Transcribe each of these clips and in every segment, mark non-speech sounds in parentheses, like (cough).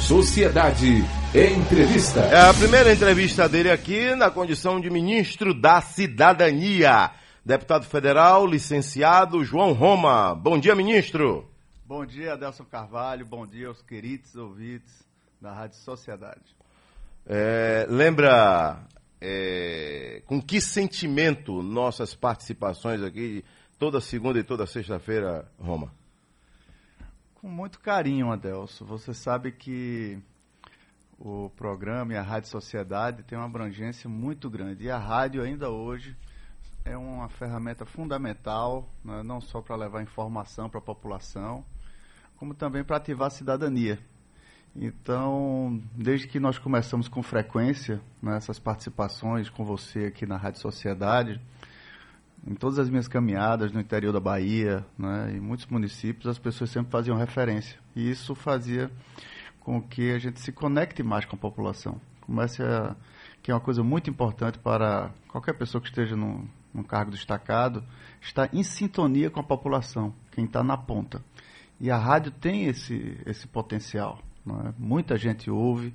Sociedade Entrevista. É a primeira entrevista dele aqui na condição de ministro da Cidadania. Deputado federal, licenciado João Roma. Bom dia, ministro. Bom dia, Adelson Carvalho. Bom dia aos queridos ouvintes da Rádio Sociedade. É, lembra é, com que sentimento nossas participações aqui toda segunda e toda sexta-feira, Roma? Com muito carinho, Adelso. Você sabe que o programa e a Rádio Sociedade tem uma abrangência muito grande. E a rádio, ainda hoje, é uma ferramenta fundamental, né, não só para levar informação para a população, como também para ativar a cidadania. Então, desde que nós começamos com frequência né, participações com você aqui na Rádio Sociedade, em todas as minhas caminhadas no interior da Bahia, né, em muitos municípios, as pessoas sempre faziam referência. E isso fazia com que a gente se conecte mais com a população. Comece a, que é uma coisa muito importante para qualquer pessoa que esteja num, num cargo destacado, estar em sintonia com a população, quem está na ponta. E a rádio tem esse, esse potencial. Né? Muita gente ouve.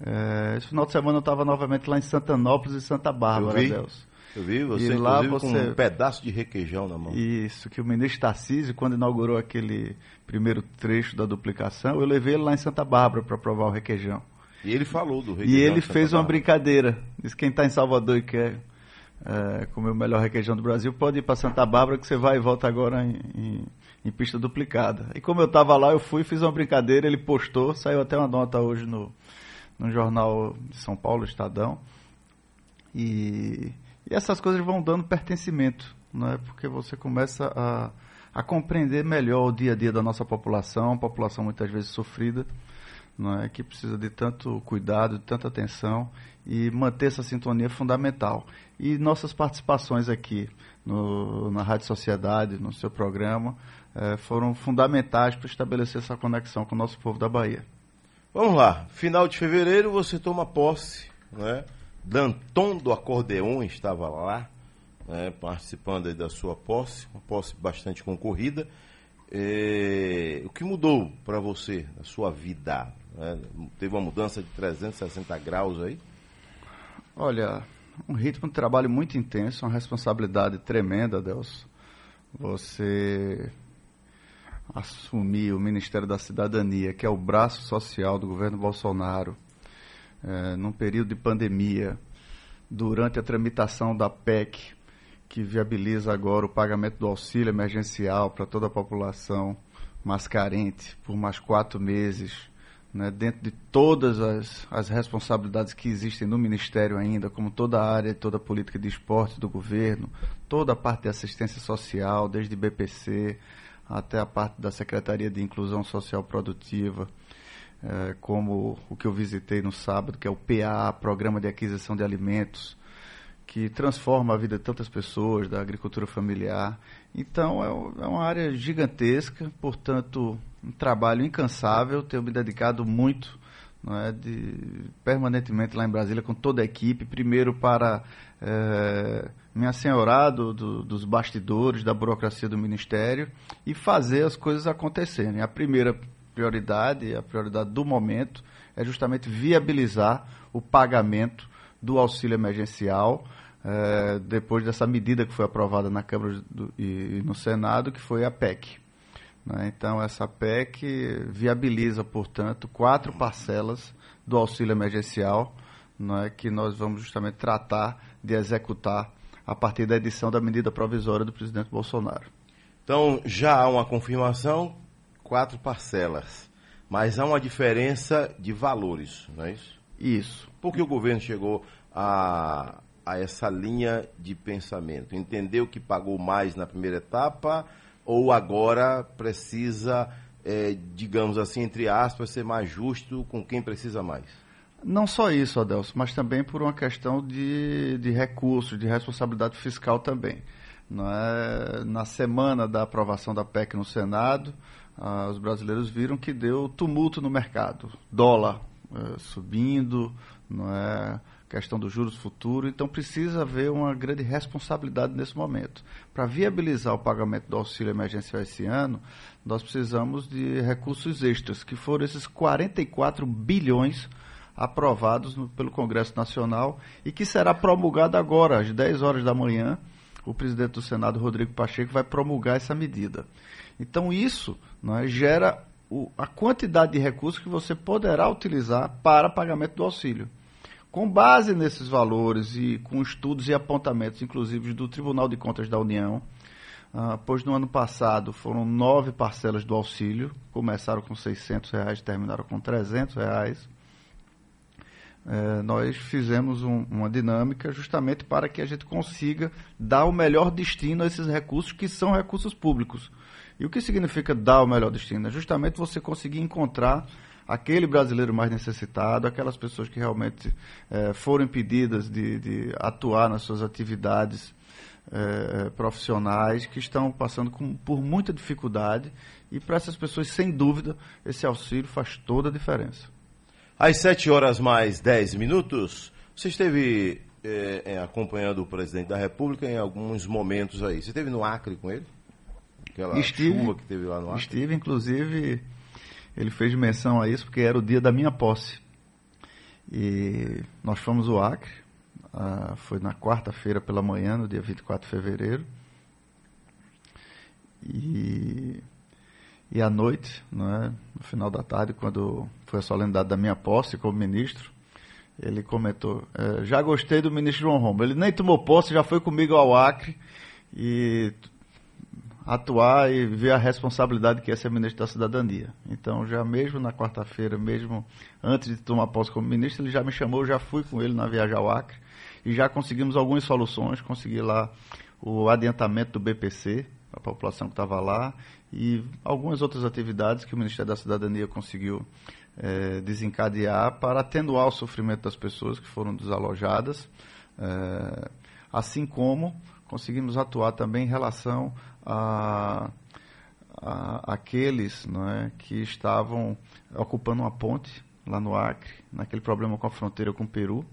É, esse final de semana eu estava novamente lá em Santanópolis e Santa Bárbara. Deus. Eu vi você, e lá você... com um pedaço de requeijão na mão. Isso, que o ministro Tarcísio, quando inaugurou aquele primeiro trecho da duplicação, eu levei ele lá em Santa Bárbara para provar o requeijão. E ele falou do requeijão. E ele fez uma brincadeira. Diz quem está em Salvador e quer é, comer o melhor requeijão do Brasil, pode ir para Santa Bárbara que você vai e volta agora em, em, em pista duplicada. E como eu estava lá, eu fui, fiz uma brincadeira, ele postou, saiu até uma nota hoje no, no jornal de São Paulo, Estadão. E e essas coisas vão dando pertencimento, né? porque você começa a, a compreender melhor o dia a dia da nossa população, população muitas vezes sofrida, não é? que precisa de tanto cuidado, de tanta atenção e manter essa sintonia é fundamental. E nossas participações aqui no, na Rádio Sociedade, no seu programa, eh, foram fundamentais para estabelecer essa conexão com o nosso povo da Bahia. Vamos lá, final de fevereiro você toma posse, né? Danton do Acordeon estava lá, né, participando da sua posse, uma posse bastante concorrida. O que mudou para você, na sua vida? Né? Teve uma mudança de 360 graus aí? Olha, um ritmo de trabalho muito intenso, uma responsabilidade tremenda, Deus. Você assumir o Ministério da Cidadania, que é o braço social do governo Bolsonaro, é, num período de pandemia, durante a tramitação da PEC, que viabiliza agora o pagamento do auxílio emergencial para toda a população mais carente por mais quatro meses, né, dentro de todas as, as responsabilidades que existem no Ministério ainda, como toda a área, toda a política de esporte do governo, toda a parte de assistência social, desde BPC até a parte da Secretaria de Inclusão Social Produtiva, é, como o que eu visitei no sábado, que é o PA, Programa de Aquisição de Alimentos, que transforma a vida de tantas pessoas, da agricultura familiar. Então, é, é uma área gigantesca, portanto, um trabalho incansável, tenho me dedicado muito é, de, permanentemente lá em Brasília com toda a equipe, primeiro para é, me assenhorar do, do, dos bastidores, da burocracia do Ministério e fazer as coisas acontecerem. A primeira prioridade, a prioridade do momento, é justamente viabilizar o pagamento do auxílio emergencial é, depois dessa medida que foi aprovada na Câmara do, e, e, no Senado, que foi a PEC. Né? Então, essa PEC viabiliza, portanto, quatro parcelas do auxílio emergencial né, que nós vamos justamente tratar de executar a partir da edição da medida provisória do presidente Bolsonaro. Então, já há uma confirmação quatro parcelas, mas há uma diferença de valores, não é isso? Isso. Por que o governo chegou a, a essa linha de pensamento? Entendeu que pagou mais na primeira etapa ou agora precisa, é, digamos assim, entre aspas, ser mais justo com quem precisa mais? Não só isso, Adelso, mas também por uma questão de, de recursos, de responsabilidade fiscal também. É? Na semana da aprovação da PEC no Senado, ah, os brasileiros viram que deu tumulto no mercado. Dólar eh, subindo, não é? questão dos juros futuros, então precisa haver uma grande responsabilidade nesse momento. Para viabilizar o pagamento do auxílio emergencial esse ano, nós precisamos de recursos extras, que foram esses 44 bilhões aprovados no, pelo Congresso Nacional e que será promulgado agora, às 10 horas da manhã. O presidente do Senado, Rodrigo Pacheco, vai promulgar essa medida. Então, isso é, gera o, a quantidade de recursos que você poderá utilizar para pagamento do auxílio. Com base nesses valores e com estudos e apontamentos, inclusive do Tribunal de Contas da União, ah, pois no ano passado foram nove parcelas do auxílio, começaram com 600 reais, terminaram com 300 reais. É, nós fizemos um, uma dinâmica justamente para que a gente consiga dar o melhor destino a esses recursos que são recursos públicos. E o que significa dar o melhor destino? É justamente você conseguir encontrar aquele brasileiro mais necessitado, aquelas pessoas que realmente é, foram impedidas de, de, atuar nas suas atividades é, profissionais, que estão passando com, por muita dificuldade. E para essas pessoas, sem dúvida, esse auxílio faz toda a diferença. Às 7 horas mais 10 minutos, você esteve acompanhando o presidente da República em alguns momentos aí. Você esteve no Acre com ele? Aquela estive, chuva que teve lá no Acre? Estive, inclusive ele fez menção a isso porque era o dia da minha posse. E nós fomos ao Acre, uh, foi na quarta-feira pela manhã, no dia 24 de fevereiro. E, e à noite, é, no final da tarde, quando foi a solenidade da minha posse como ministro, ele comentou: é, Já gostei do ministro João Romo. Ele nem tomou posse, já foi comigo ao Acre e atuar e ver a responsabilidade que é ser ministro da cidadania. Então, já mesmo na quarta-feira, mesmo antes de tomar posse como ministro, ele já me chamou, já fui com ele na viagem ao Acre e já conseguimos algumas soluções, consegui lá o adiantamento do BPC, a população que estava lá, e algumas outras atividades que o Ministério da Cidadania conseguiu é, desencadear para atenuar o sofrimento das pessoas que foram desalojadas, é, assim como conseguimos atuar também em relação a, aqueles não é, que estavam ocupando uma ponte lá no Acre, naquele problema com a fronteira com o Peru.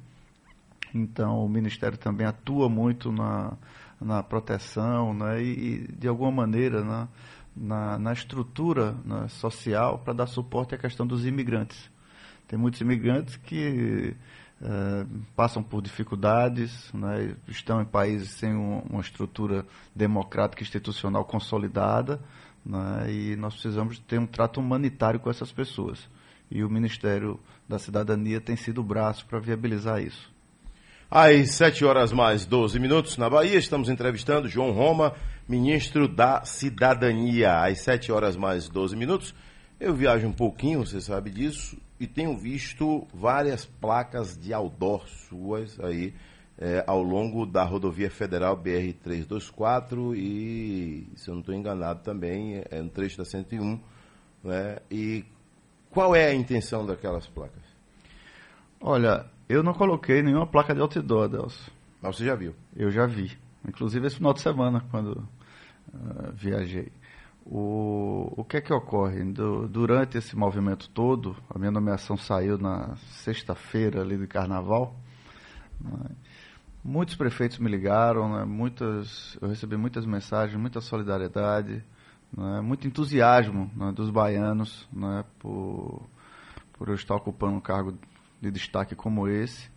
Então, o Ministério também atua muito na, na proteção né, e, de alguma maneira, na, na, na estrutura né, social para dar suporte à questão dos imigrantes. Tem muitos imigrantes que eh, passam por dificuldades, né, estão em países sem um, uma estrutura democrática institucional consolidada, né, e nós precisamos ter um trato humanitário com essas pessoas. E o Ministério da Cidadania tem sido o braço para viabilizar isso. Às 7 horas mais 12 minutos, na Bahia, estamos entrevistando João Roma, ministro da Cidadania. Às 7 horas mais 12 minutos, eu viajo um pouquinho, você sabe disso, e tenho visto várias placas de outdoor suas aí é, ao longo da rodovia federal BR-324 e, se eu não estou enganado também, é no trecho da 101. Né? E qual é a intenção daquelas placas? Olha, eu não coloquei nenhuma placa de outdoor, Delcio. Mas você já viu? Eu já vi. Inclusive esse final de semana, quando uh, viajei. O, o que é que ocorre? Do, durante esse movimento todo, a minha nomeação saiu na sexta-feira ali de carnaval. Né? Muitos prefeitos me ligaram, né? muitas, eu recebi muitas mensagens, muita solidariedade, né? muito entusiasmo né? dos baianos né? por, por eu estar ocupando um cargo de destaque como esse.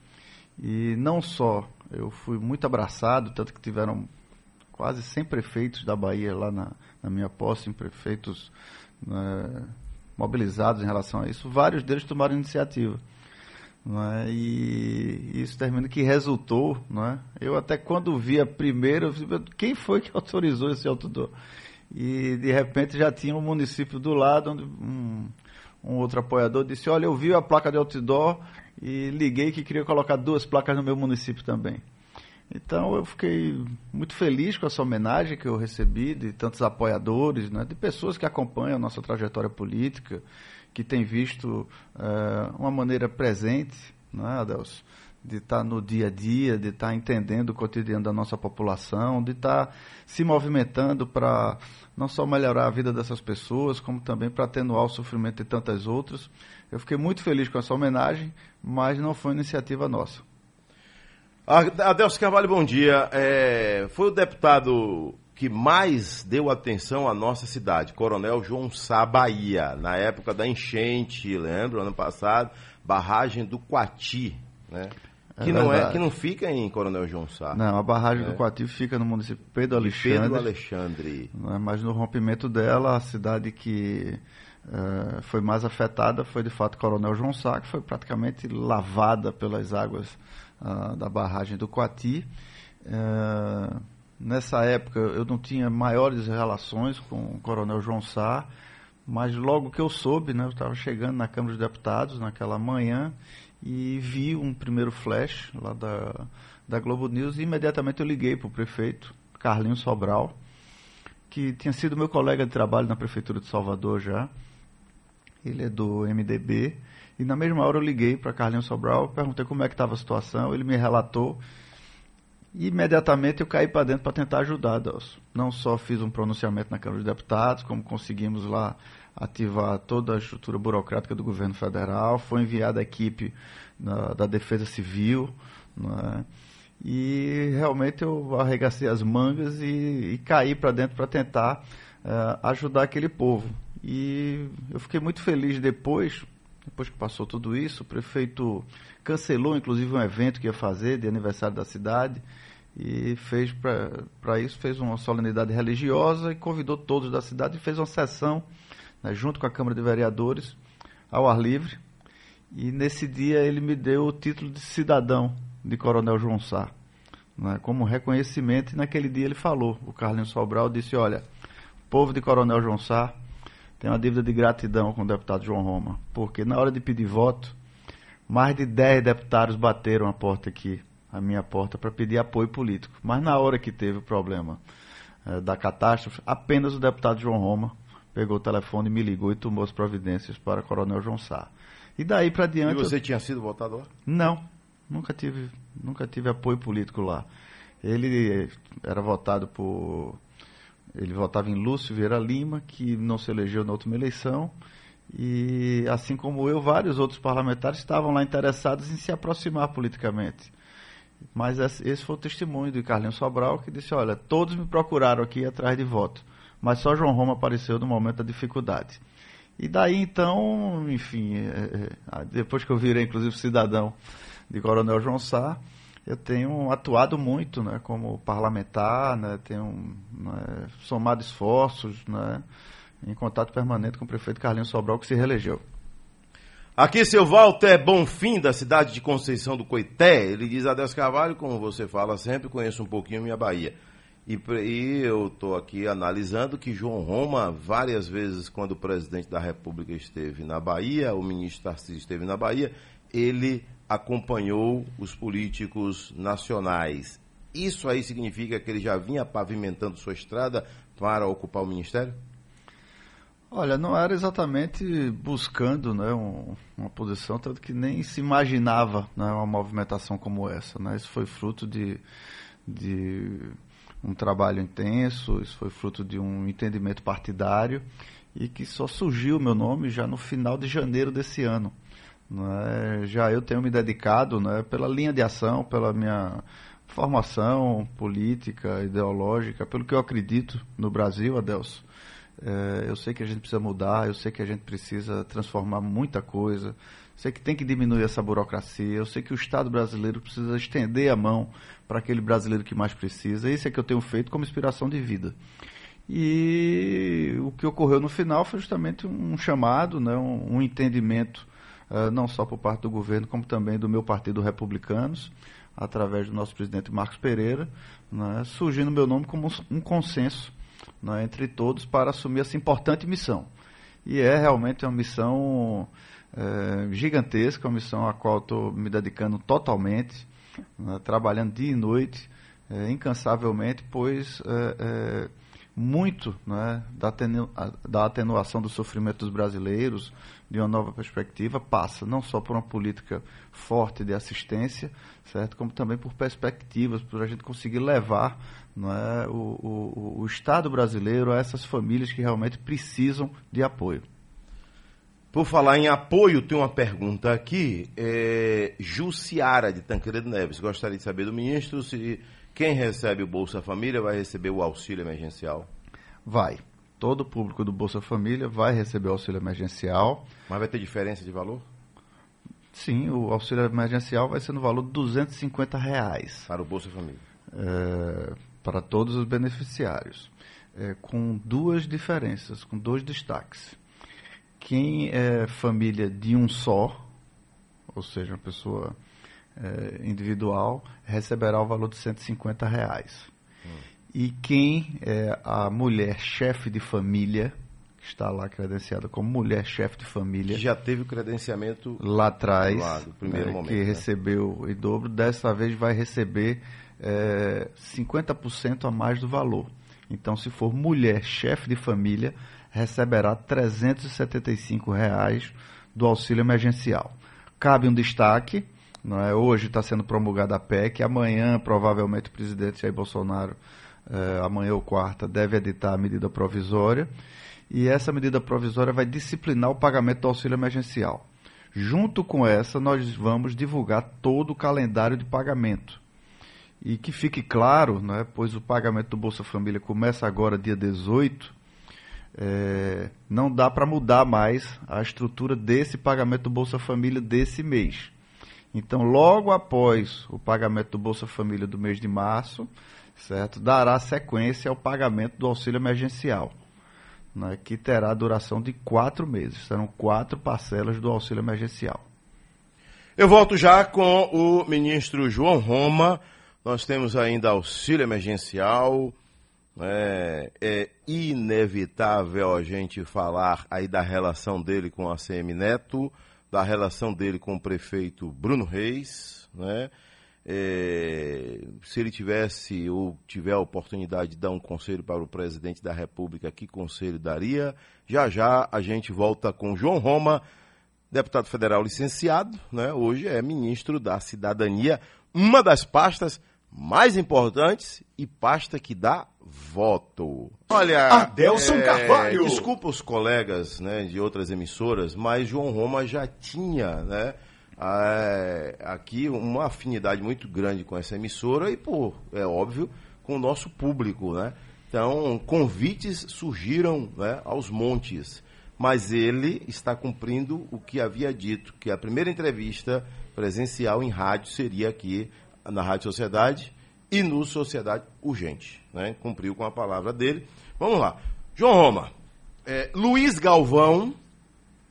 E não só, eu fui muito abraçado, tanto que tiveram quase 100 prefeitos da Bahia lá na, na minha posse, em prefeitos né, mobilizados em relação a isso. Vários deles tomaram iniciativa. É? E isso termina que resultou, é? eu até quando vi a primeira, quem foi que (laughs) autorizou esse outdoor? E de repente já tinha um município do lado, onde um, um outro apoiador disse, olha, eu vi a placa de outdoor e liguei que queria colocar duas placas no meu município também. Então eu fiquei muito feliz com essa homenagem que eu recebi de tantos apoiadores, né, de pessoas que acompanham a nossa trajetória política, que têm visto uh, uma maneira presente, né, Adelso, de estar tá no dia a dia, de estar tá entendendo o cotidiano da nossa população, de estar tá se movimentando para não só melhorar a vida dessas pessoas, como também para atenuar o sofrimento de tantas outras. Eu fiquei muito feliz com essa homenagem, mas não foi iniciativa nossa. Adelso Carvalho, bom dia. É, foi o deputado que mais deu atenção à nossa cidade, Coronel João Sá, Bahia, na época da enchente, lembra, ano passado, barragem do Quati, né? É que, não é, que não fica em Coronel João Sá. Não, a barragem é. do Quati fica no município Pedro Alexandre. Pedro Alexandre. É? Mas no rompimento dela, a cidade que uh, foi mais afetada foi de fato Coronel João Sá, que foi praticamente lavada pelas águas da barragem do Quati. Uh, nessa época eu não tinha maiores relações com o Coronel João Sá, mas logo que eu soube, né, eu estava chegando na Câmara dos Deputados naquela manhã e vi um primeiro flash lá da, da Globo News e imediatamente eu liguei para o prefeito, Carlinhos Sobral, que tinha sido meu colega de trabalho na Prefeitura de Salvador já. Ele é do MDB. E na mesma hora eu liguei para Carlinhos Sobral, perguntei como é que estava a situação, ele me relatou. E imediatamente eu caí para dentro para tentar ajudar. Não só fiz um pronunciamento na Câmara dos Deputados, como conseguimos lá ativar toda a estrutura burocrática do governo federal, foi enviada a equipe na, da Defesa Civil, né? e realmente eu arregacei as mangas e, e caí para dentro para tentar uh, ajudar aquele povo. E eu fiquei muito feliz depois, depois que passou tudo isso, o prefeito cancelou inclusive um evento que ia fazer de aniversário da cidade e fez para isso fez uma solenidade religiosa e convidou todos da cidade e fez uma sessão né, junto com a Câmara de Vereadores ao ar livre. E nesse dia ele me deu o título de cidadão de Coronel João Sá né, como reconhecimento. E naquele dia ele falou o Carlinhos Sobral disse olha povo de Coronel João Sá tem uma dívida de gratidão com o deputado João Roma porque na hora de pedir voto mais de 10 deputados bateram a porta aqui, a minha porta, para pedir apoio político. Mas na hora que teve o problema é, da catástrofe, apenas o deputado João Roma pegou o telefone, me ligou e tomou as providências para o Coronel João Sá. E daí para diante. E você eu... tinha sido votado lá? Não, nunca tive, nunca tive apoio político lá. Ele era votado por. Ele votava em Lúcio Vieira Lima, que não se elegeu na última eleição e, assim como eu, vários outros parlamentares estavam lá interessados em se aproximar politicamente. Mas esse foi o testemunho de Carlinhos Sobral, que disse: Olha, todos me procuraram aqui atrás de voto, mas só João Roma apareceu no momento da dificuldade. E daí então, enfim, é, é, depois que eu virei inclusive cidadão de Coronel João Sá, eu tenho atuado muito né, como parlamentar, né, tenho né, somado esforços, né, em contato permanente com o prefeito Carlinhos Sobral, que se reelegeu. Aqui, seu Walter Bonfim, da cidade de Conceição do Coité. Ele diz, Adeus Carvalho, como você fala sempre, conheço um pouquinho minha Bahia. E, e eu estou aqui analisando que João Roma, várias vezes, quando o presidente da República esteve na Bahia, o ministro Tarcísio esteve na Bahia, ele acompanhou os políticos nacionais. Isso aí significa que ele já vinha pavimentando sua estrada para ocupar o ministério? Olha, não era exatamente buscando né, um, uma posição, tanto que nem se imaginava né, uma movimentação como essa. Né? Isso foi fruto de, de um trabalho intenso, isso foi fruto de um entendimento partidário e que só surgiu o meu nome já no final de janeiro desse ano. Né? Já eu tenho me dedicado né, pela linha de ação, pela minha formação política, ideológica, pelo que eu acredito no Brasil, Adelso é, eu sei que a gente precisa mudar, eu sei que a gente precisa transformar muita coisa, sei que tem que diminuir essa burocracia, eu sei que o Estado brasileiro precisa estender a mão para aquele brasileiro que mais precisa. Isso é que eu tenho feito como inspiração de vida. E o que ocorreu no final foi justamente um chamado, né, um, um entendimento, uh, não só por parte do governo, como também do meu partido Republicanos, através do nosso presidente Marcos Pereira, né, surgindo meu nome como um consenso né, entre todos para assumir essa importante missão. E é realmente uma missão é, gigantesca, uma missão à qual estou me dedicando totalmente, né, trabalhando dia e noite, é, incansavelmente, pois é, é muito né, da, atenu da atenuação do sofrimento dos brasileiros, de uma nova perspectiva, passa não só por uma política forte de assistência, certo, como também por perspectivas, por a gente conseguir levar não é, o, o, o Estado brasileiro a essas famílias que realmente precisam de apoio. Por falar em apoio, tem uma pergunta aqui. É, Jussiara de Tancredo Neves. Gostaria de saber do ministro se quem recebe o Bolsa Família vai receber o auxílio emergencial. Vai. Todo o público do Bolsa Família vai receber o auxílio emergencial. Mas vai ter diferença de valor? Sim, o auxílio emergencial vai ser no valor de 250 reais. Para o Bolsa Família. É, para todos os beneficiários. É, com duas diferenças, com dois destaques. Quem é família de um só, ou seja, uma pessoa é, individual, receberá o valor de 150 reais. E quem é a mulher chefe de família, que está lá credenciada como mulher chefe de família. Que já teve o credenciamento lá atrás, lá, do primeiro né, momento, que né? recebeu em dobro, dessa vez vai receber é, 50% a mais do valor. Então, se for mulher chefe de família, receberá 375 reais do auxílio emergencial. Cabe um destaque, não é? hoje está sendo promulgada a PEC, amanhã provavelmente o presidente Jair Bolsonaro, eh, amanhã ou quarta, deve editar a medida provisória, e essa medida provisória vai disciplinar o pagamento do auxílio emergencial. Junto com essa, nós vamos divulgar todo o calendário de pagamento. E que fique claro, né, pois o pagamento do Bolsa Família começa agora, dia 18, é, não dá para mudar mais a estrutura desse pagamento do Bolsa Família desse mês. Então, logo após o pagamento do Bolsa Família do mês de março, certo, dará sequência ao pagamento do auxílio emergencial, né, que terá duração de quatro meses. Serão quatro parcelas do auxílio emergencial. Eu volto já com o ministro João Roma. Nós temos ainda auxílio emergencial. É, é, inevitável a gente falar aí da relação dele com a CM Neto, da relação dele com o prefeito Bruno Reis, né? É, se ele tivesse ou tiver a oportunidade de dar um conselho para o presidente da República, que conselho daria? Já já a gente volta com João Roma, deputado federal licenciado, né? hoje é ministro da Cidadania, uma das pastas mais importantes e pasta que dá voto. Olha, Adelson é, Carvalho. Desculpa os colegas né, de outras emissoras, mas João Roma já tinha né, é, aqui uma afinidade muito grande com essa emissora e, por é óbvio, com o nosso público. Né? Então, convites surgiram né, aos montes. Mas ele está cumprindo o que havia dito, que a primeira entrevista presencial em rádio seria aqui na Rádio Sociedade e no Sociedade Urgente. Né? Cumpriu com a palavra dele. Vamos lá. João Roma, é, Luiz Galvão,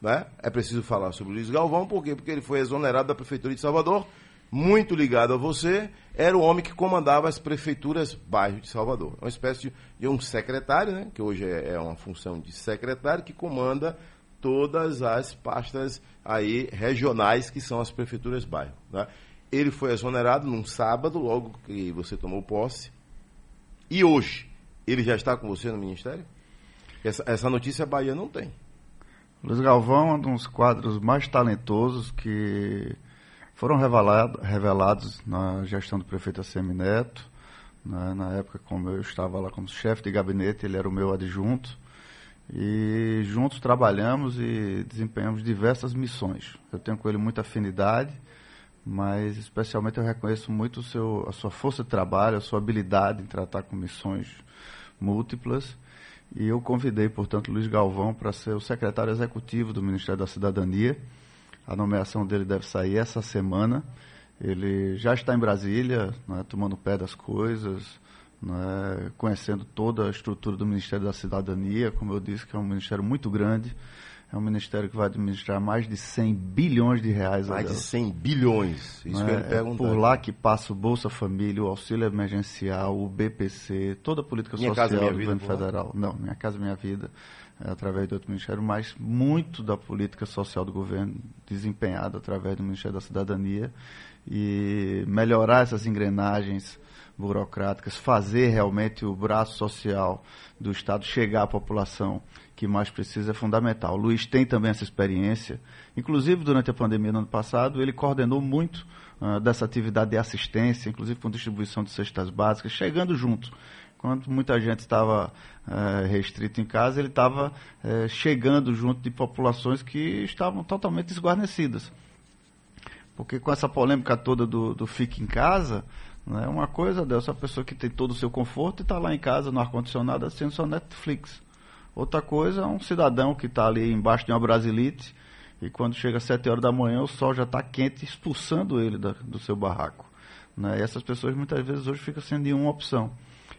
né? é preciso falar sobre Luiz Galvão, por quê? Porque ele foi exonerado da Prefeitura de Salvador, muito ligado a você, era o homem que comandava as prefeituras bairro de Salvador. Uma espécie de, de um secretário, né? que hoje é, é uma função de secretário, que comanda todas as pastas aí regionais que são as prefeituras bairro. Né? Ele foi exonerado num sábado, logo que você tomou posse. E hoje, ele já está com você no Ministério? Essa, essa notícia a Bahia não tem. Luiz Galvão é um dos quadros mais talentosos que foram revelado, revelados na gestão do prefeito ACM Neto. Né? Na época, como eu estava lá como chefe de gabinete, ele era o meu adjunto. E juntos trabalhamos e desempenhamos diversas missões. Eu tenho com ele muita afinidade mas especialmente eu reconheço muito seu, a sua força de trabalho, a sua habilidade em tratar com missões múltiplas. E eu convidei, portanto, Luiz Galvão para ser o secretário executivo do Ministério da Cidadania. A nomeação dele deve sair essa semana. Ele já está em Brasília, né, tomando pé das coisas, né, conhecendo toda a estrutura do Ministério da Cidadania. Como eu disse, que é um ministério muito grande é um ministério que vai administrar mais de 100 bilhões de reais. Mais de 100 bilhões. Isso que eu é, é por lá que passa o Bolsa Família, o auxílio emergencial, o BPC, toda a política minha social casa, do governo federal. Não, Minha Casa Minha Vida, é, através do outro ministério, mas muito da política social do governo desempenhada através do Ministério da Cidadania e melhorar essas engrenagens burocráticas, fazer realmente o braço social do Estado chegar à população que mais precisa é fundamental. O Luiz tem também essa experiência. Inclusive, durante a pandemia no ano passado, ele coordenou muito uh, dessa atividade de assistência, inclusive com distribuição de cestas básicas, chegando junto quando muita gente estava é, restrito em casa, ele estava é, chegando junto de populações que estavam totalmente desguarnecidas. Porque com essa polêmica toda do, do fique em casa, né, uma coisa dessa pessoa que tem todo o seu conforto e está lá em casa no ar-condicionado assistindo sua Netflix. Outra coisa é um cidadão que está ali embaixo de uma brasilite e quando chega às 7 horas da manhã o sol já está quente expulsando ele da, do seu barraco. Né? E essas pessoas muitas vezes hoje ficam sem nenhuma opção.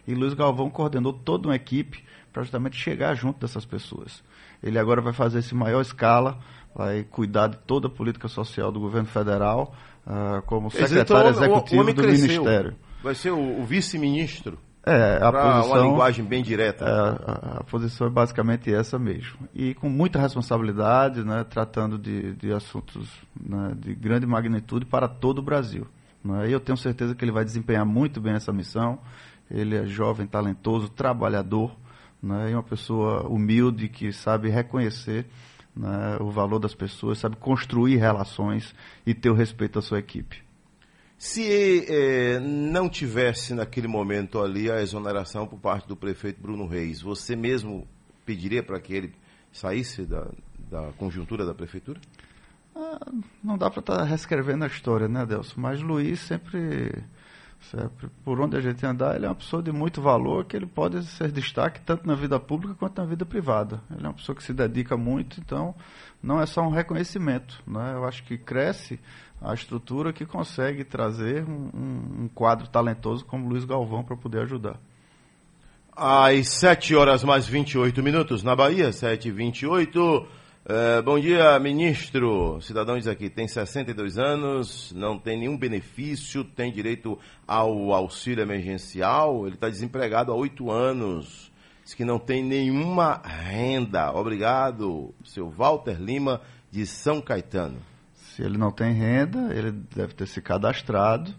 E Luiz Galvão coordenou toda uma equipe para justamente chegar junto dessas pessoas. Ele agora vai fazer esse maior escala, vai cuidar de toda a política social do governo federal, uh, como secretário então, executivo o, o do cresceu. Ministério. Vai ser o, o vice-ministro? É, a posição, uma linguagem bem direta. É, a, a, posição é basicamente essa mesmo. E com muita responsabilidade, né, tratando de, de assuntos né, de grande magnitude para todo o Brasil. Né? E eu tenho certeza que ele vai desempenhar muito bem essa missão. Ele é jovem, talentoso, trabalhador, né, e uma pessoa humilde que sabe reconhecer né, o valor das pessoas, sabe construir relações e ter o respeito da sua equipe. Se eh, não tivesse naquele momento ali a exoneração por parte do prefeito Bruno Reis, você mesmo pediria para que ele saísse da, da conjuntura da prefeitura? Ah, não dá para estar tá reescrevendo a história, né, Adelson? Mas Luiz sempre Certo? Por onde a gente andar, ele é uma pessoa de muito valor, que ele pode ser destaque tanto na vida pública quanto na vida privada. Ele é uma pessoa que se dedica muito, então não é só um reconhecimento. Né? Eu acho que cresce a estrutura que consegue trazer um, um, um quadro talentoso como Luiz Galvão para poder ajudar. Às 7 horas mais 28 minutos, na Bahia, 7 e 28 Uh, bom dia, ministro. Cidadão diz aqui: tem 62 anos, não tem nenhum benefício, tem direito ao auxílio emergencial, ele está desempregado há oito anos, diz que não tem nenhuma renda. Obrigado, seu Walter Lima, de São Caetano. Se ele não tem renda, ele deve ter se cadastrado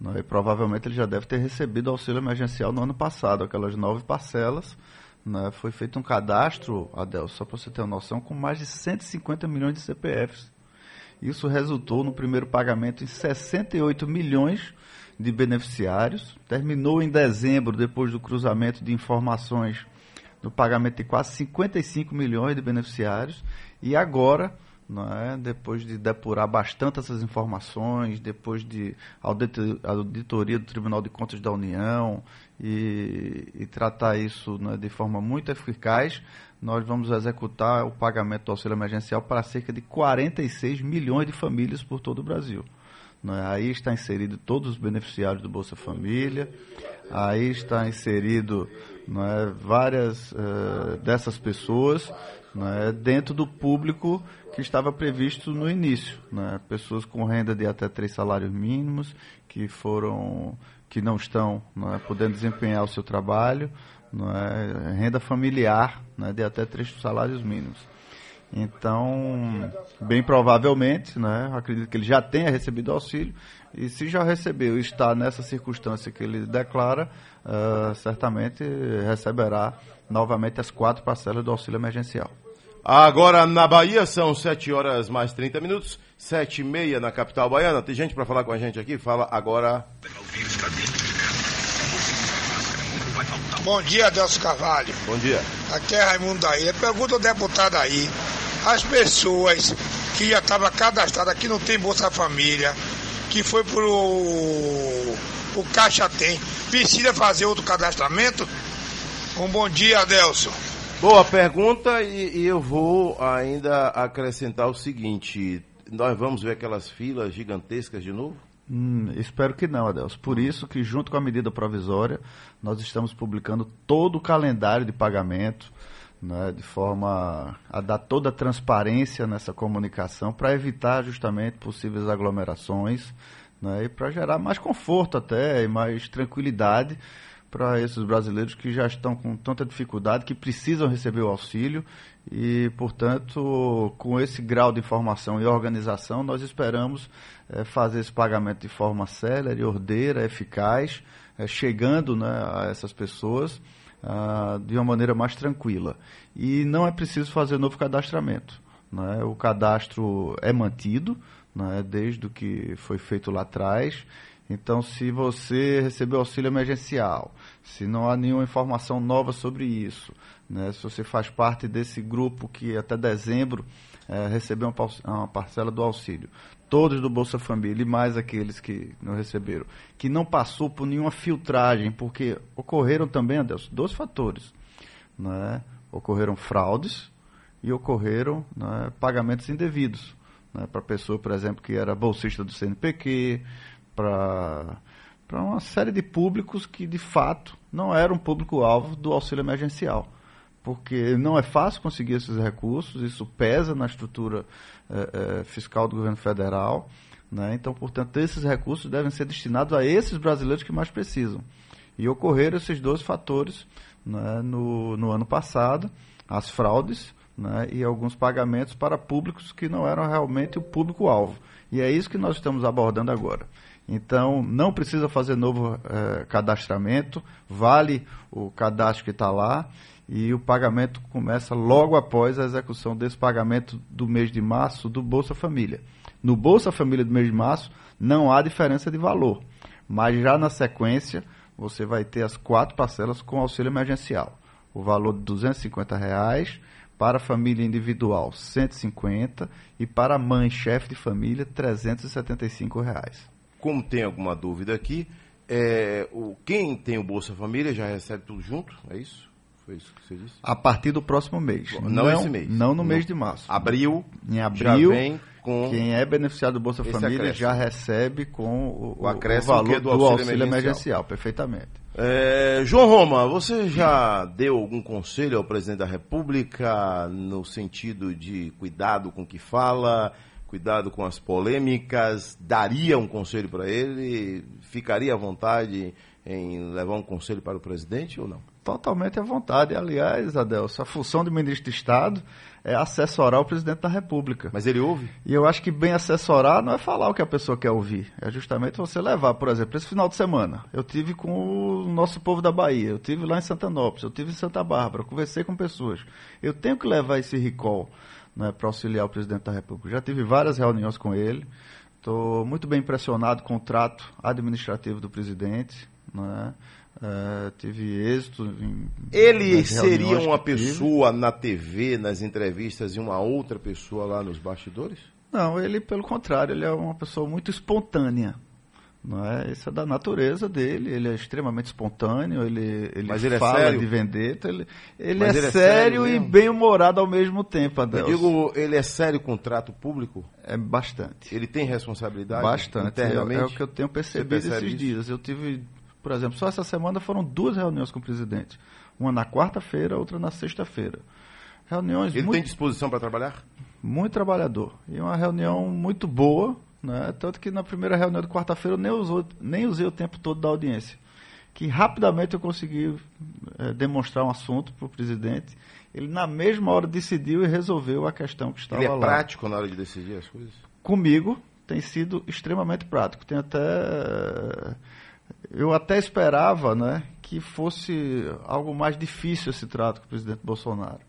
né, e provavelmente ele já deve ter recebido auxílio emergencial no ano passado, aquelas nove parcelas né, foi feito um cadastro, Adel, só para você ter uma noção, com mais de 150 milhões de CPFs. Isso resultou no primeiro pagamento em 68 milhões de beneficiários. Terminou em dezembro, depois do cruzamento de informações, no pagamento de quase 55 milhões de beneficiários. E agora é? depois de depurar bastante essas informações, depois de auditoria do Tribunal de Contas da União e, e tratar isso né, de forma muito eficaz, nós vamos executar o pagamento do auxílio emergencial para cerca de 46 milhões de famílias por todo o Brasil. É? Aí está inserido todos os beneficiários do Bolsa Família, aí está inserido é, várias uh, dessas pessoas né, dentro do público que estava previsto no início. Né, pessoas com renda de até três salários mínimos, que foram que não estão né, podendo desempenhar o seu trabalho, né, renda familiar né, de até três salários mínimos. Então, bem provavelmente, né, acredito que ele já tenha recebido auxílio, e se já recebeu e está nessa circunstância que ele declara, uh, certamente receberá novamente as quatro parcelas do auxílio emergencial. Agora na Bahia são 7 horas mais 30 minutos, 7 e meia na capital baiana. Tem gente para falar com a gente aqui? Fala agora. Bom dia, Adelso Carvalho. Bom dia. Aqui é Raimundo da Ilha. Pergunta ao deputado aí. As pessoas que já estavam cadastradas, que não tem Bolsa Família, que foi pro o Caixa Tem, precisa fazer outro cadastramento? Um bom dia, Adelso. Boa pergunta e, e, eu vou ainda acrescentar o seguinte: nós vamos ver aquelas filas gigantescas de novo? Hum, espero que não, Adelso. Por isso que, junto com a medida provisória, nós estamos publicando todo o calendário de pagamento, né, de forma a dar toda a transparência nessa comunicação, para evitar justamente possíveis aglomerações né, e para gerar mais conforto até e mais tranquilidade para esses brasileiros que já estão com tanta dificuldade, que precisam receber o auxílio e, portanto, com esse grau de informação e organização, nós esperamos é, fazer esse pagamento de forma célere, ordeira, eficaz, é, chegando né, a essas pessoas ah, de uma maneira mais tranquila. E não é preciso fazer novo cadastramento. Né? O cadastro é mantido né, desde o que foi feito lá atrás Então, se você recebeu auxílio emergencial, se não há nenhuma informação nova sobre isso, né, se você faz parte desse grupo que até dezembro é, recebeu uma, parcela do auxílio, todos do Bolsa Família e mais aqueles que não receberam, que não passou por nenhuma filtragem, porque ocorreram também, Adelson, dois fatores. Né? Ocorreram fraudes e ocorreram né, pagamentos indevidos. Né, para pessoa, por exemplo, que era bolsista do CNPq, para uma série de públicos que, de fato, não eram público-alvo do auxílio emergencial. Porque não é fácil conseguir esses recursos, isso pesa na estrutura eh, eh, fiscal do governo federal. Né? Então, portanto, esses recursos devem ser destinados a esses brasileiros que mais precisam. E ocorreram esses dois fatores né, no, no ano passado, as fraudes né, e alguns pagamentos para públicos que não eram realmente o público-alvo. E é isso que nós estamos abordando agora. Então, não precisa fazer novo eh, cadastramento, vale o cadastro que está lá e o pagamento começa logo após a execução desse pagamento do mês de março do Bolsa Família. No Bolsa Família do mês de março não há diferença de valor, mas já na sequência você vai ter as quatro parcelas com auxílio emergencial. O valor de 250 reais, para a família individual 150 e para a mãe chefe de família 375 reais como tem alguma dúvida aqui, é, o, quem tem o Bolsa Família já recebe tudo junto, é isso? Foi isso que você disse? A partir do próximo mês. Não, não esse mês. Não no, mês de março. Abril. Em abril, com quem é beneficiado do Bolsa Família acréscimo. já recebe com o, o, o valor é do, do auxílio, auxílio emergencial. emergencial. Perfeitamente. É, João Roma, você já deu algum conselho ao presidente da República no sentido de cuidado com o que fala? cuidado com as polêmicas, daria um conselho para ele, ficaria à vontade em levar um conselho para o presidente ou não? Totalmente à vontade. Aliás, Adelso, a função do ministro de Estado é assessorar o presidente da República. Mas ele ouve? E eu acho que bem assessorar não é falar o que a pessoa quer ouvir. É justamente você levar, por exemplo, esse final de semana. Eu tive com o nosso povo da Bahia, eu tive lá em Santanópolis, eu tive em Santa Bárbara, conversei com pessoas. Eu tenho que levar esse recall né, para auxiliar o presidente da República. Já tive várias reuniões com ele. Estou muito bem impressionado com o trato administrativo do presidente. Né? Uh, tive êxito em. Ele seria uma pessoa na TV, nas entrevistas, e uma outra pessoa lá nos bastidores? Não, ele, pelo contrário, ele é uma pessoa muito espontânea. Não é? Isso é da natureza dele, ele é extremamente espontâneo, ele, ele, Mas ele é fala é de vendetta, ele, ele, é, ele é, sério, e bem-humorado ao mesmo tempo, Adelson. Eu digo, ele é sério com o trato público? É bastante. Ele tem responsabilidade? Bastante? É, é o que eu tenho percebido esses isso? dias. Eu tive, por exemplo, só essa semana foram duas reuniões com o presidente. Uma na quarta-feira, outra na sexta-feira. Reuniões Ele muito, tem disposição para trabalhar? Muito trabalhador. E uma reunião muito boa, né? Tanto que na primeira reunião de quarta-feira eu nem, usou, nem usei o tempo todo da audiência. Que rapidamente eu consegui é, demonstrar um assunto para o presidente. Ele, na mesma hora, decidiu e resolveu a questão que estava lá. Ele é lá. prático na hora de decidir as coisas? Comigo, tem sido extremamente prático. Tem até. Eu até esperava né, que fosse algo mais difícil esse trato com o presidente Bolsonaro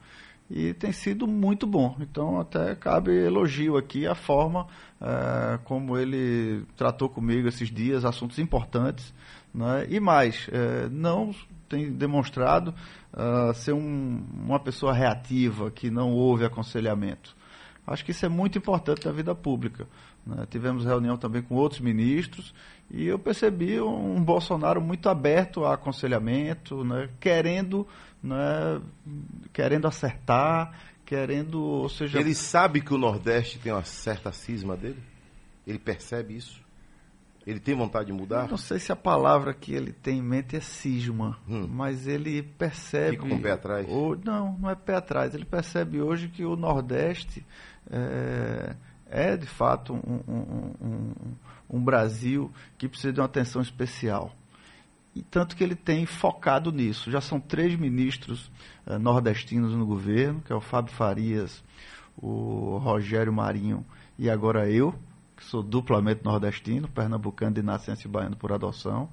e tem sido muito bom. Então, até cabe elogio aqui a forma é, como ele tratou comigo esses dias, assuntos importantes. Né? E mais, é, não tem demonstrado uh, ser um, uma pessoa reativa, que não houve aconselhamento. Acho que isso é muito importante na vida pública. Né? Tivemos reunião também com outros ministros e eu percebi um Bolsonaro muito aberto a aconselhamento, né? querendo, né? querendo acertar, querendo, ou seja... Ele sabe que o Nordeste tem uma certa cisma dele? Ele percebe isso? Ele tem vontade de mudar? Eu não sei se a palavra que ele tem em mente é cisma, hum. mas ele percebe. Fica com o pé atrás? Ou, não, não é pé atrás. Ele percebe hoje que o Nordeste é, é de fato um, um, um, um Brasil que precisa de uma atenção especial. E tanto que ele tem focado nisso. Já são três ministros eh, nordestinos no governo, que é o Fábio Farias, o Rogério Marinho e agora eu, que sou duplamente nordestino, pernambucano de nascença e baiano por adoção.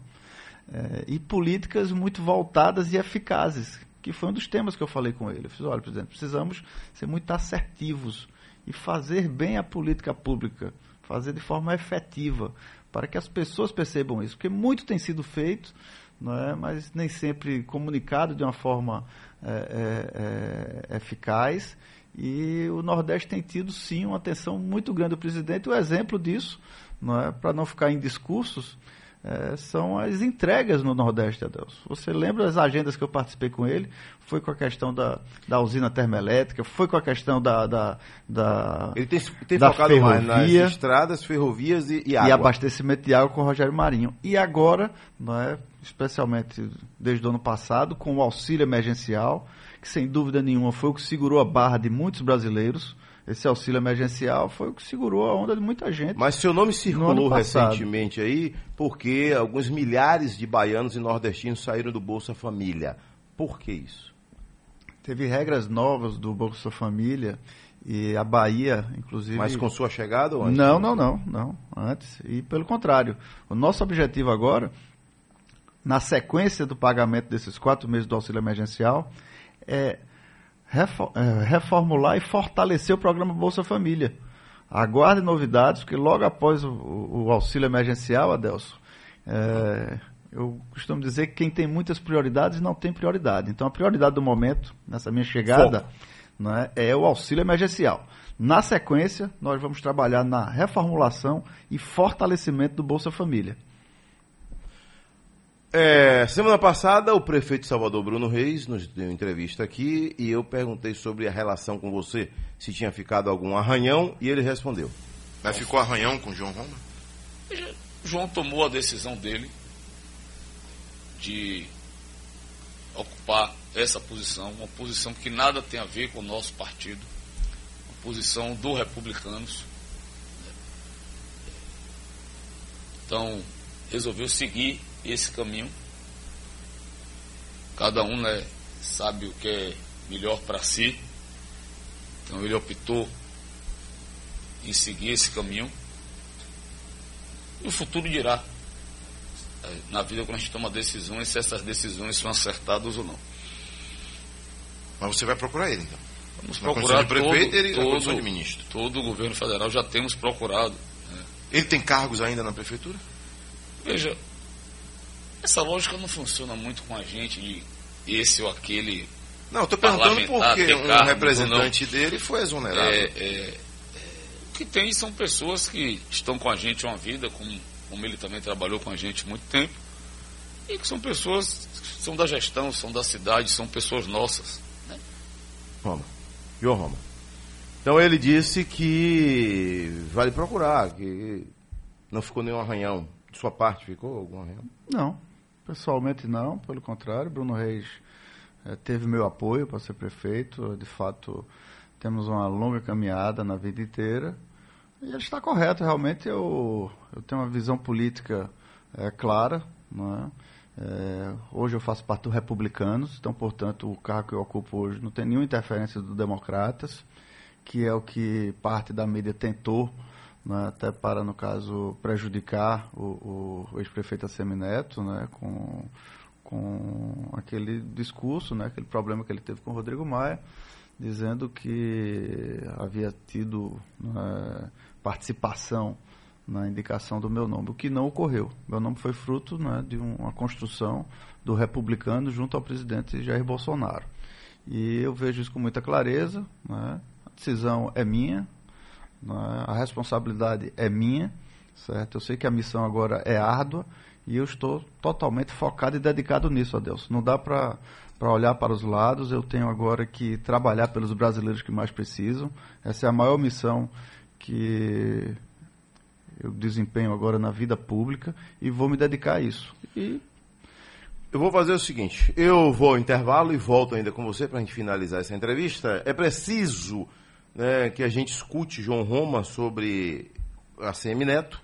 Eh, e políticas muito voltadas e eficazes, que foi um dos temas que eu falei com ele. Eu fiz, olha, presidente, precisamos ser muito assertivos e fazer bem a política pública, fazer de forma efetiva, para que as pessoas percebam isso, porque muito tem sido feito, não é? mas nem sempre comunicado de uma forma é, é, é, eficaz. E o Nordeste tem tido, sim, uma atenção muito grande do presidente. O exemplo disso, não é? para não ficar em discursos, é, são as entregas no Nordeste, Adelso. Você lembra das agendas que eu participei com ele? Foi com a questão da, da usina termoelétrica, foi com a questão da. da, da ele tem, tem da focado ferrovia, mais nas estradas, ferrovias e, e água. E abastecimento de água com o Rogério Marinho. E agora, não é, especialmente desde o ano passado, com o auxílio emergencial, que sem dúvida nenhuma foi o que segurou a barra de muitos brasileiros esse auxílio emergencial foi o que segurou a onda de muita gente. Mas seu nome circulou recentemente aí porque alguns milhares de baianos e nordestinos saíram do Bolsa Família. Por que isso? Teve regras novas do Bolsa Família e a Bahia, inclusive. Mas com sua chegada ou antes? Não, não, não, não. Antes. E pelo contrário. O nosso objetivo agora, na sequência do pagamento desses quatro meses do auxílio emergencial, é, reformular e fortalecer o programa Bolsa Família. Aguarde novidades, porque logo após o, o auxílio emergencial, Adelso, é, eu costumo dizer que quem tem muitas prioridades não tem prioridade. Então a prioridade do momento, nessa minha chegada, né, é o auxílio emergencial. Na sequência, nós vamos trabalhar na reformulação e fortalecimento do Bolsa Família. É, semana passada, o prefeito de Salvador, Bruno Reis, nos deu entrevista aqui e eu perguntei sobre a relação com você, se tinha ficado algum arranhão, e ele respondeu. Mas ficou arranhão com o João Roma? João tomou a decisão dele de ocupar essa posição, uma posição que nada tem a ver com o nosso partido, uma posição do Republicanos. Então, resolveu seguir esse caminho. Cada um né, sabe o que é melhor para si. Então ele optou em seguir esse caminho. E o futuro dirá. É, na vida, quando a gente toma decisões, se essas decisões são acertadas ou não. Mas você vai procurar ele, então? Vamos na procurar de prefeito todo, ele, todo, de ministro. Todo o governo federal já temos procurado. Né? Ele tem cargos ainda na prefeitura? Veja, essa lógica não funciona muito com a gente de esse ou aquele. Não, estou perguntando porque um representante dele foi exonerado. É, é, é, o que tem são pessoas que estão com a gente uma vida, como, como ele também trabalhou com a gente muito tempo, e que são pessoas que são da gestão, são da cidade, são pessoas nossas. Né? Roma. João Roma. Então ele disse que vale procurar, que não ficou nenhum arranhão. De sua parte, ficou algum arranhão? Não. Pessoalmente não, pelo contrário, Bruno Reis é, teve meu apoio para ser prefeito. De fato, temos uma longa caminhada na vida inteira. E ele está correto, realmente eu, eu tenho uma visão política é, clara. Não é? É, hoje eu faço parte do Republicanos, então, portanto, o cargo que eu ocupo hoje não tem nenhuma interferência do Democratas, que é o que parte da mídia tentou né, até para, no caso, prejudicar o, o ex-prefeito Assemineto, né, com, com aquele discurso, né, aquele problema que ele teve com o Rodrigo Maia, dizendo que havia tido né, participação na indicação do meu nome, o que não ocorreu. Meu nome foi fruto né, de uma construção do republicano junto ao presidente Jair Bolsonaro. E eu vejo isso com muita clareza. Né? A decisão é minha? A responsabilidade é minha, certo? Eu sei que a missão agora é árdua e eu estou totalmente focado e dedicado nisso, a Deus. Não dá para para olhar para os lados, eu tenho agora que trabalhar pelos brasileiros que mais precisam. Essa é a maior missão que eu desempenho agora na vida pública e vou me dedicar a isso. E eu vou fazer o seguinte: eu vou ao intervalo e volto ainda com você para a gente finalizar essa entrevista. É preciso né, que a gente escute João Roma sobre a CM Neto,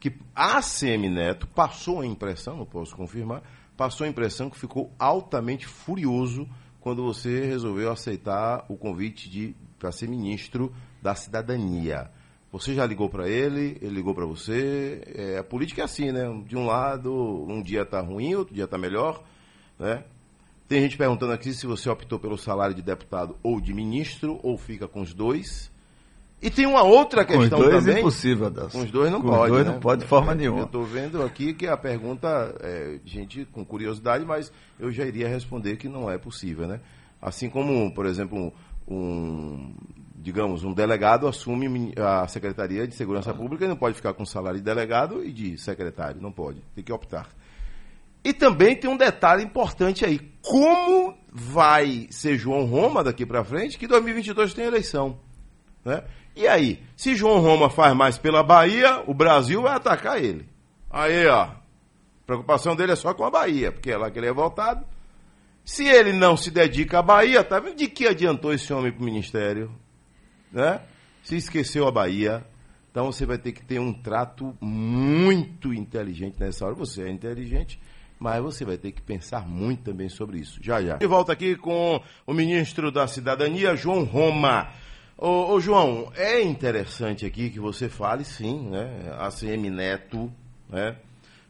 que a CM Neto passou a impressão, não posso confirmar, passou a impressão que ficou altamente furioso quando você resolveu aceitar o convite para ser ministro da cidadania. Você já ligou para ele, ele ligou para você. É, a política é assim, né? De um lado, um dia está ruim, outro dia está melhor, né? Tem gente perguntando aqui se você optou pelo salário de deputado ou de ministro, ou fica com os dois. E tem uma outra questão com os dois também. É impossível, Adelson. Com os dois não com pode. os dois né? não pode de forma nenhuma. Eu estou vendo aqui que a pergunta é gente com curiosidade, mas eu já iria responder que não é possível, né? Assim como, por exemplo, um, digamos, um delegado assume a Secretaria de Segurança Pública e não pode ficar com salário de delegado e de secretário, não pode, tem que optar. E também tem um detalhe importante aí, como vai ser João Roma daqui para frente, que 2022 tem eleição, né? E aí, se João Roma faz mais pela Bahia, o Brasil vai atacar ele. Aí, ó, a preocupação dele é só com a Bahia, porque é lá que ele é votado. Se ele não se dedica à Bahia, tá vendo de que adiantou esse homem para o ministério? Né? Se esqueceu a Bahia. Então você vai ter que ter um trato muito inteligente nessa hora. Você é inteligente, mas você vai ter que pensar muito também sobre isso. Já, já. E volta aqui com o ministro da Cidadania, João Roma. Ô, ô, João, é interessante aqui que você fale, sim, né? ACM Neto, né?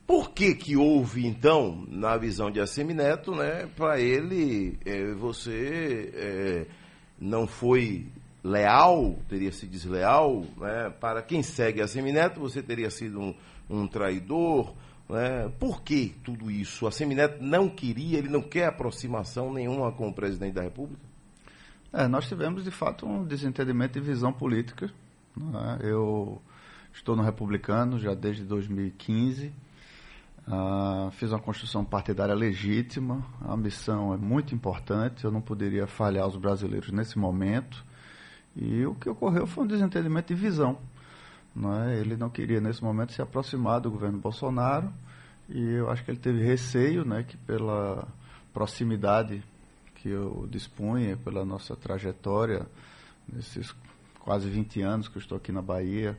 Por que que houve, então, na visão de ACM Neto, né? Para ele, é, você é, não foi leal, teria sido desleal, né? Para quem segue ACM Neto, você teria sido um, um traidor, né? Por que tudo isso? A Semineto não queria, ele não quer aproximação nenhuma com o presidente da República? É, nós tivemos, de fato, um desentendimento de visão política. Né? Eu estou no Republicano já desde 2015. Uh, fiz uma construção partidária legítima. A missão é muito importante. Eu não poderia falhar os brasileiros nesse momento. E o que ocorreu foi um desentendimento de visão. Né? Ele não queria, nesse momento, se aproximar do governo Bolsonaro. E eu acho que ele teve receio né, que, pela proximidade que eu dispunha pela nossa trajetória nesses quase 20 anos que eu estou aqui na Bahia,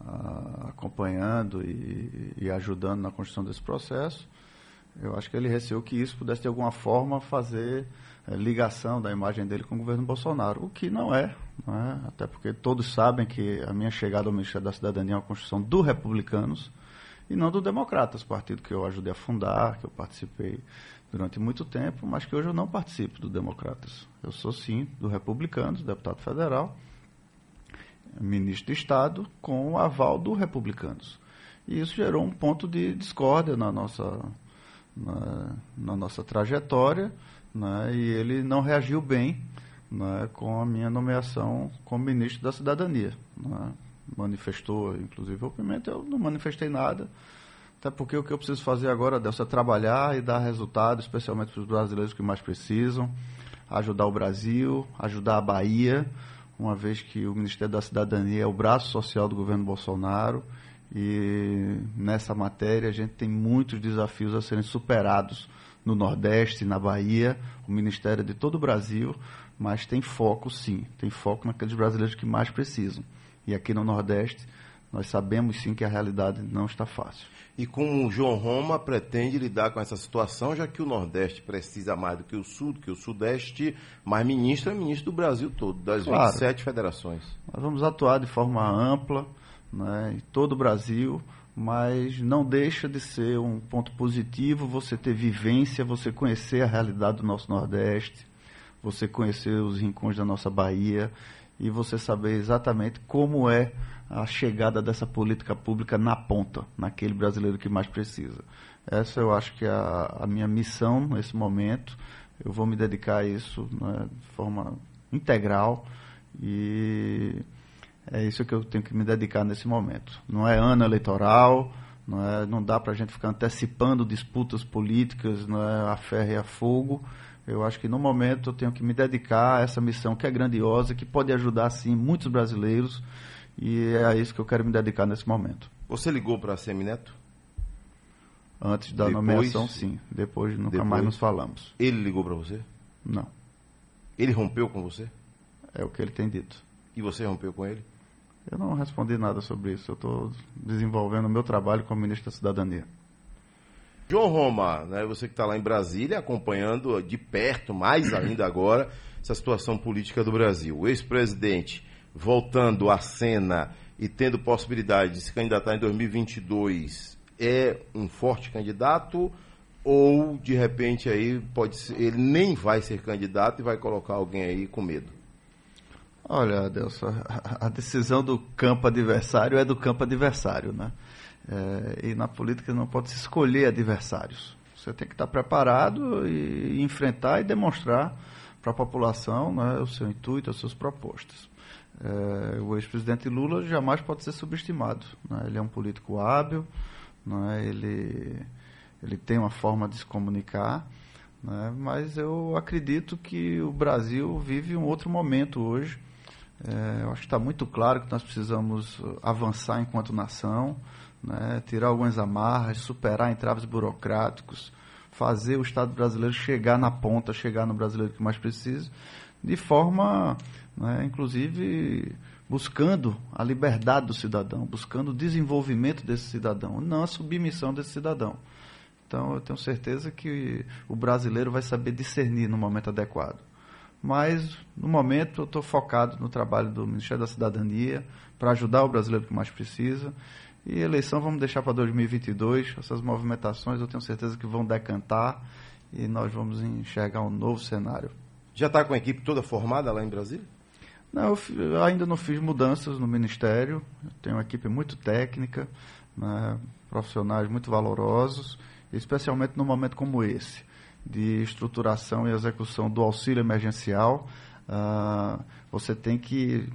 uh, acompanhando e, e, ajudando na construção desse processo. Eu acho que ele receou que isso pudesse de alguma forma fazer é, ligação da imagem dele com o governo Bolsonaro, o que não é, não é, até porque todos sabem que a minha chegada ao Ministério da Cidadania é uma construção do Republicanos e não do Democratas, partido que eu ajudei a fundar, que eu participei durante muito tempo, mas que hoje eu não participo do Democratas. Eu sou sim do Republicanos, deputado federal, ministro de Estado, com o aval do Republicanos. E isso gerou um ponto de discórdia na nossa, na, na nossa trajetória, né, e ele não reagiu bem né, com a minha nomeação como ministro da Cidadania. Né. Manifestou, inclusive, o Pimenta, eu não manifestei nada até porque o que eu preciso fazer agora, Delcio, é trabalhar e dar resultado, especialmente para os brasileiros que mais precisam, ajudar o Brasil, ajudar a Bahia, uma vez que o Ministério da Cidadania é o braço social do governo Bolsonaro e nessa matéria a gente tem muitos desafios a serem superados no Nordeste, na Bahia, o Ministério de todo o Brasil, mas tem foco sim, tem foco naqueles brasileiros que mais precisam. E aqui no Nordeste nós sabemos sim que a realidade não está fácil. E como o João Roma pretende lidar com essa situação, já que o Nordeste precisa mais do que o Sul, do que o Sudeste, mas ministro é ministro do Brasil todo, das claro. 27 federações. Nós vamos atuar de forma ampla né, em todo o Brasil, mas não deixa de ser um ponto positivo você ter vivência, você conhecer a realidade do nosso Nordeste, você conhecer os rincões da nossa Bahia e você saber exatamente como é a chegada dessa política pública na ponta, naquele brasileiro que mais precisa. Essa eu acho que é a, a minha missão nesse momento. Eu vou me dedicar a isso né, de forma integral e é isso que eu tenho que me dedicar nesse momento. Não é ano eleitoral, não, é, não dá para a gente ficar antecipando disputas políticas, não é a ferro e a fogo. Eu acho que no momento eu tenho que me dedicar a essa missão que é grandiosa, que pode ajudar sim muitos brasileiros e é a isso que eu quero me dedicar nesse momento. Você ligou para a Semineto? Antes da Depois, nomeação, sim. Depois nunca Depois, mais nos falamos. Ele ligou para você? Não. Ele rompeu com você? É o que ele tem dito. E você rompeu com ele? Eu não respondi nada sobre isso. Eu estou desenvolvendo o meu trabalho como ministro da Cidadania. João Roma, né, você que está lá em Brasília, acompanhando de perto, mais (coughs) ainda agora, essa situação política do Brasil. O ex-presidente voltando à cena e tendo possibilidade de se candidatar em 2022 é um forte candidato ou de repente aí pode ser, ele nem vai ser candidato e vai colocar alguém aí com medo? Olha, Adelson, a, (laughs) a decisão do campo adversário é do campo adversário, né? É, e na política não pode se escolher adversários. Você tem que estar preparado e, enfrentar e demonstrar para a população né, o seu intuito, as suas propostas. É, o ex-presidente Lula jamais pode ser subestimado. Né? Ele é um político hábil, né? ele, ele tem uma forma de se comunicar, né? mas eu acredito que o Brasil vive um outro momento hoje. É, eu acho que está muito claro que nós precisamos avançar enquanto nação, né? tirar algumas amarras, superar entraves burocráticos, fazer o Estado brasileiro chegar na ponta, chegar no brasileiro que mais precisa, de forma, né, inclusive, buscando a liberdade do cidadão, buscando o desenvolvimento desse cidadão, não a submissão desse cidadão. Então, eu tenho certeza que o brasileiro vai saber discernir no momento adequado. Mas, no momento, eu estou focado no trabalho do Ministério da Cidadania para ajudar o brasileiro que mais precisa e eleição vamos deixar para 2022. Essas movimentações eu tenho certeza que vão decantar e nós vamos enxergar um novo cenário. Já está com a equipe toda formada lá em Brasília? Não, eu ainda não fiz mudanças no Ministério. Eu tenho uma equipe muito técnica, né, profissionais muito valorosos, especialmente num momento como esse, de estruturação e execução do auxílio emergencial. Uh, você tem que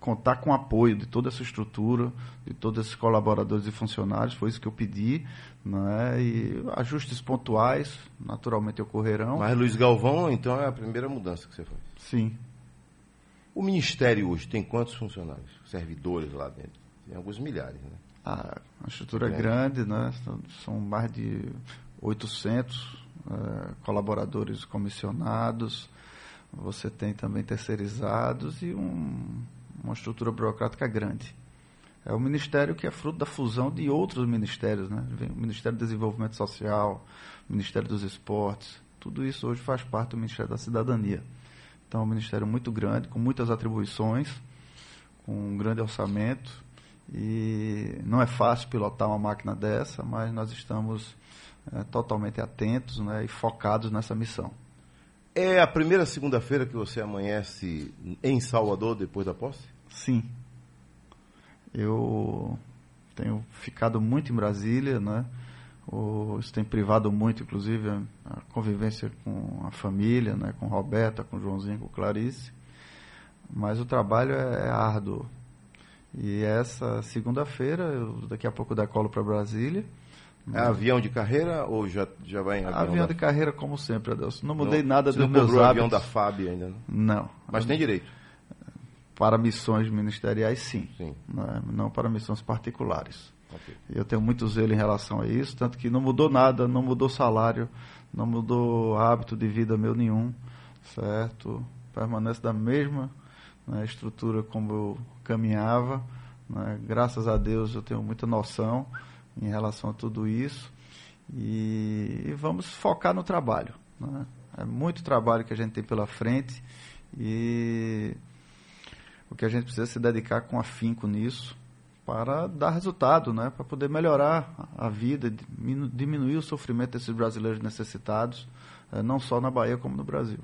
contar com o apoio de toda essa estrutura, de todos esses colaboradores e funcionários, foi isso que eu pedi, né? e ajustes pontuais naturalmente ocorrerão. Mas Luiz Galvão, então, é a primeira mudança que você faz? Sim. O Ministério hoje tem quantos funcionários, servidores lá dentro? Tem alguns milhares, né? Ah, a estrutura é grande, né? São mais de 800 é, colaboradores comissionados, você tem também terceirizados e um uma estrutura burocrática grande. É o ministério que é fruto da fusão de outros ministérios, né? O Ministério do Desenvolvimento Social, o Ministério dos Esportes, tudo isso hoje faz parte do Ministério da Cidadania. Então, é um ministério muito grande, com muitas atribuições, com um grande orçamento, e não é fácil pilotar uma máquina dessa, mas nós estamos é, totalmente atentos né, e focados nessa missão. É a primeira segunda-feira que você amanhece em Salvador depois da posse? Sim. Eu tenho ficado muito em Brasília, né? O, isso tem privado muito, inclusive, a, convivência com a família, né? com Roberta, com Joãozinho, com Clarice. Mas o trabalho é, é árduo. E essa segunda-feira, daqui a pouco decolo para Brasília é avião de carreira ou já, já vai em avião? Avião da... de carreira, como sempre, Adelson. Não mudei não, nada dos não meus hábitos. avião da FAB ainda, não? Não. Mas tem direito? Para missões ministeriais, sim. sim. Não, é, não para missões particulares. Okay. Eu tenho muito zelo em relação a isso, tanto que não mudou nada, não mudou salário, não mudou hábito de vida meu nenhum, certo? Permanece da mesma né, estrutura como eu caminhava. Né? Graças a Deus eu tenho muita noção em relação a tudo isso. E, e vamos focar no trabalho. Né? É muito trabalho que a gente tem pela frente e o que a gente precisa é se dedicar com afinco nisso para dar resultado, né? para poder melhorar a vida, diminuir o sofrimento desses brasileiros necessitados, eh, não só na Bahia como no Brasil.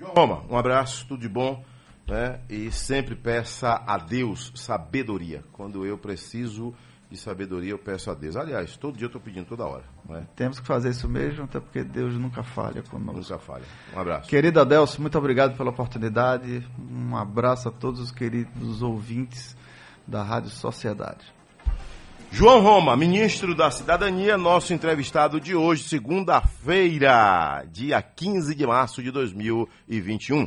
Roma, um abraço, tudo de bom. Né? E sempre peça a Deus sabedoria. Quando eu preciso de sabedoria eu peço a Deus. Aliás, todo dia eu estou pedindo toda hora. É? Temos que fazer isso mesmo, até porque Deus nunca falha conosco. Nunca falha. Um abraço. Querido Adelso, muito obrigado pela oportunidade. Um abraço a todos os queridos ouvintes da Rádio Sociedade. João Roma, ministro da Cidadania, nosso entrevistado de hoje, segunda-feira, dia 15 de março de 2021.